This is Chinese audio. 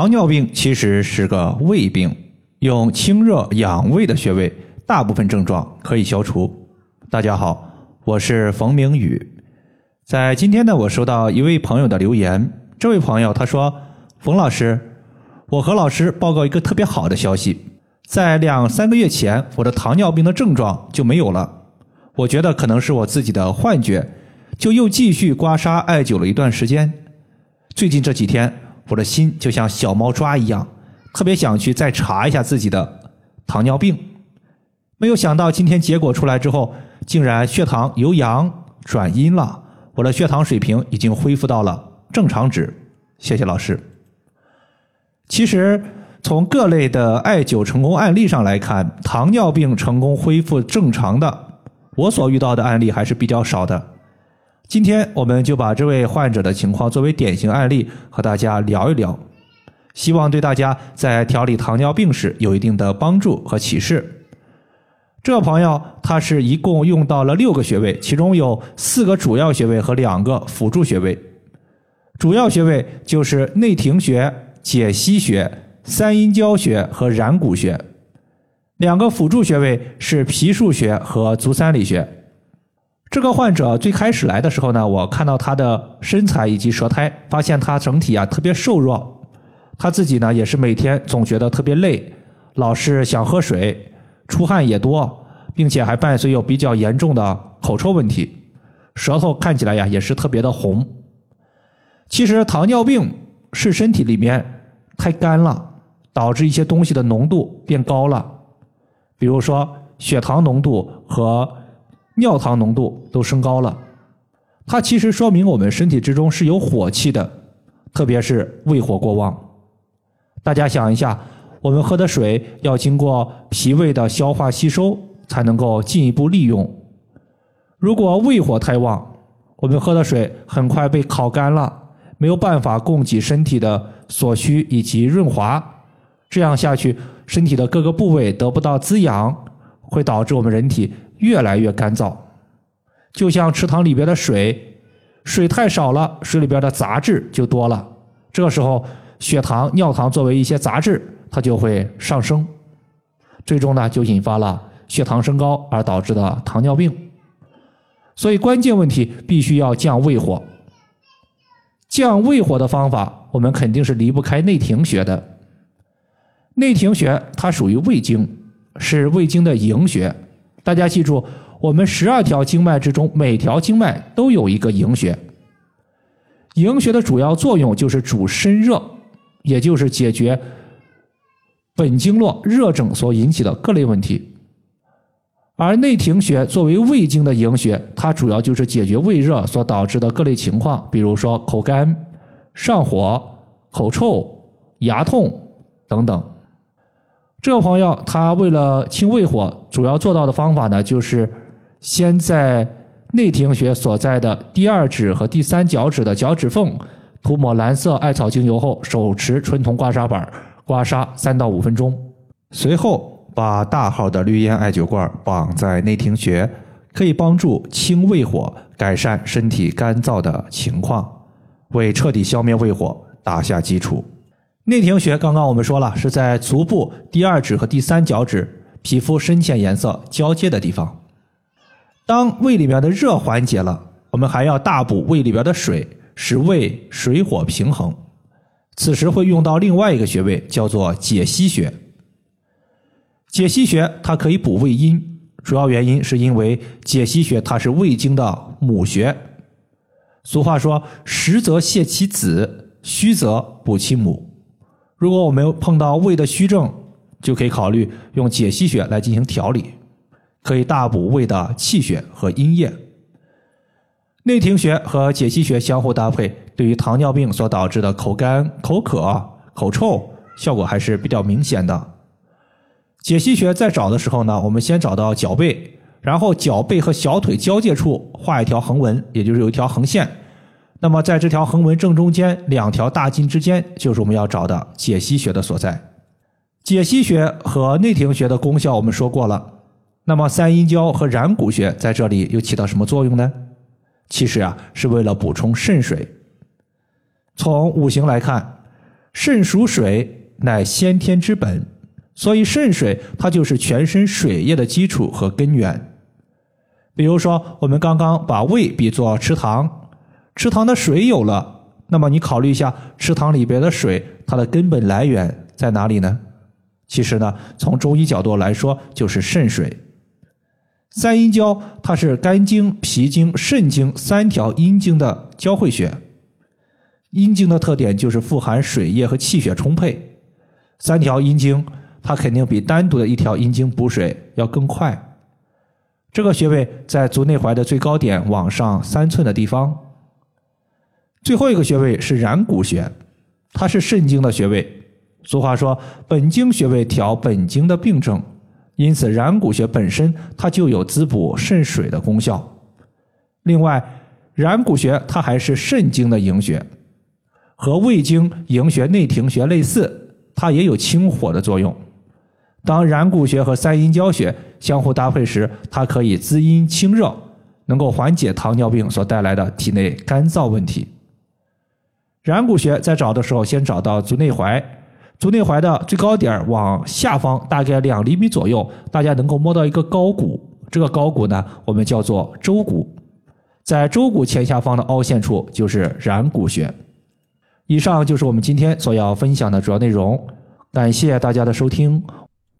糖尿病其实是个胃病，用清热养胃的穴位，大部分症状可以消除。大家好，我是冯明宇。在今天呢，我收到一位朋友的留言，这位朋友他说：“冯老师，我和老师报告一个特别好的消息，在两三个月前，我的糖尿病的症状就没有了。我觉得可能是我自己的幻觉，就又继续刮痧艾灸了一段时间。最近这几天。”我的心就像小猫抓一样，特别想去再查一下自己的糖尿病。没有想到今天结果出来之后，竟然血糖由阳转阴了，我的血糖水平已经恢复到了正常值。谢谢老师。其实从各类的艾灸成功案例上来看，糖尿病成功恢复正常的，我所遇到的案例还是比较少的。今天我们就把这位患者的情况作为典型案例和大家聊一聊，希望对大家在调理糖尿病时有一定的帮助和启示。这朋友他是一共用到了六个穴位，其中有四个主要穴位和两个辅助穴位。主要穴位就是内庭穴、解析穴、三阴交穴和然谷穴，两个辅助穴位是脾腧穴和足三里穴。这个患者最开始来的时候呢，我看到他的身材以及舌苔，发现他整体啊特别瘦弱，他自己呢也是每天总觉得特别累，老是想喝水，出汗也多，并且还伴随有比较严重的口臭问题，舌头看起来呀也是特别的红。其实糖尿病是身体里面太干了，导致一些东西的浓度变高了，比如说血糖浓度和。尿糖浓度都升高了，它其实说明我们身体之中是有火气的，特别是胃火过旺。大家想一下，我们喝的水要经过脾胃的消化吸收，才能够进一步利用。如果胃火太旺，我们喝的水很快被烤干了，没有办法供给身体的所需以及润滑，这样下去，身体的各个部位得不到滋养，会导致我们人体。越来越干燥，就像池塘里边的水，水太少了，水里边的杂质就多了。这个时候，血糖、尿糖作为一些杂质，它就会上升，最终呢就引发了血糖升高而导致的糖尿病。所以，关键问题必须要降胃火。降胃火的方法，我们肯定是离不开内庭穴的。内庭穴它属于胃经，是胃经的营穴。大家记住，我们十二条经脉之中，每条经脉都有一个营穴。营穴的主要作用就是主身热，也就是解决本经络热症所引起的各类问题。而内庭穴作为胃经的营穴，它主要就是解决胃热所导致的各类情况，比如说口干、上火、口臭、牙痛等等。这个朋友他为了清胃火，主要做到的方法呢，就是先在内庭穴所在的第二指和第三脚趾的脚趾缝涂抹蓝色艾草精油后，手持纯铜刮痧板刮痧三到五分钟，随后把大号的绿烟艾灸罐绑在内庭穴，可以帮助清胃火，改善身体干燥的情况，为彻底消灭胃火打下基础。内庭穴刚刚我们说了，是在足部第二指和第三脚趾皮肤深浅颜色交接的地方。当胃里面的热缓解了，我们还要大补胃里边的水，使胃水火平衡。此时会用到另外一个穴位，叫做解析穴。解析穴它可以补胃阴，主要原因是因为解析穴它是胃经的母穴。俗话说：“实则泻其子，虚则补其母。”如果我们碰到胃的虚症，就可以考虑用解析穴来进行调理，可以大补胃的气血和阴液。内庭穴和解析穴相互搭配，对于糖尿病所导致的口干、口渴、口臭，效果还是比较明显的。解析穴在找的时候呢，我们先找到脚背，然后脚背和小腿交界处画一条横纹，也就是有一条横线。那么，在这条横纹正中间，两条大筋之间，就是我们要找的解析穴的所在。解析穴和内庭穴的功效我们说过了。那么，三阴交和然谷穴在这里又起到什么作用呢？其实啊，是为了补充肾水。从五行来看，肾属水，乃先天之本，所以肾水它就是全身水液的基础和根源。比如说，我们刚刚把胃比作池塘，池塘的水有了，那么你考虑一下，池塘里边的水它的根本来源在哪里呢？其实呢，从中医角度来说，就是肾水。三阴交它是肝经、脾经、肾经三条阴经的交汇穴。阴经的特点就是富含水液和气血充沛，三条阴经它肯定比单独的一条阴经补水要更快。这个穴位在足内踝的最高点往上三寸的地方。最后一个穴位是然谷穴，它是肾经的穴位。俗话说，本经穴位调本经的病症，因此然谷穴本身它就有滋补肾水的功效。另外，然谷穴它还是肾经的营穴，和胃经营穴内庭穴类似，它也有清火的作用。当然谷穴和三阴交穴相互搭配时，它可以滋阴清热，能够缓解糖尿病所带来的体内干燥问题。然谷穴在找的时候，先找到足内踝。足内踝的最高点往下方大概两厘米左右，大家能够摸到一个高骨，这个高骨呢，我们叫做舟骨，在舟骨前下方的凹陷处就是然骨穴。以上就是我们今天所要分享的主要内容，感谢大家的收听，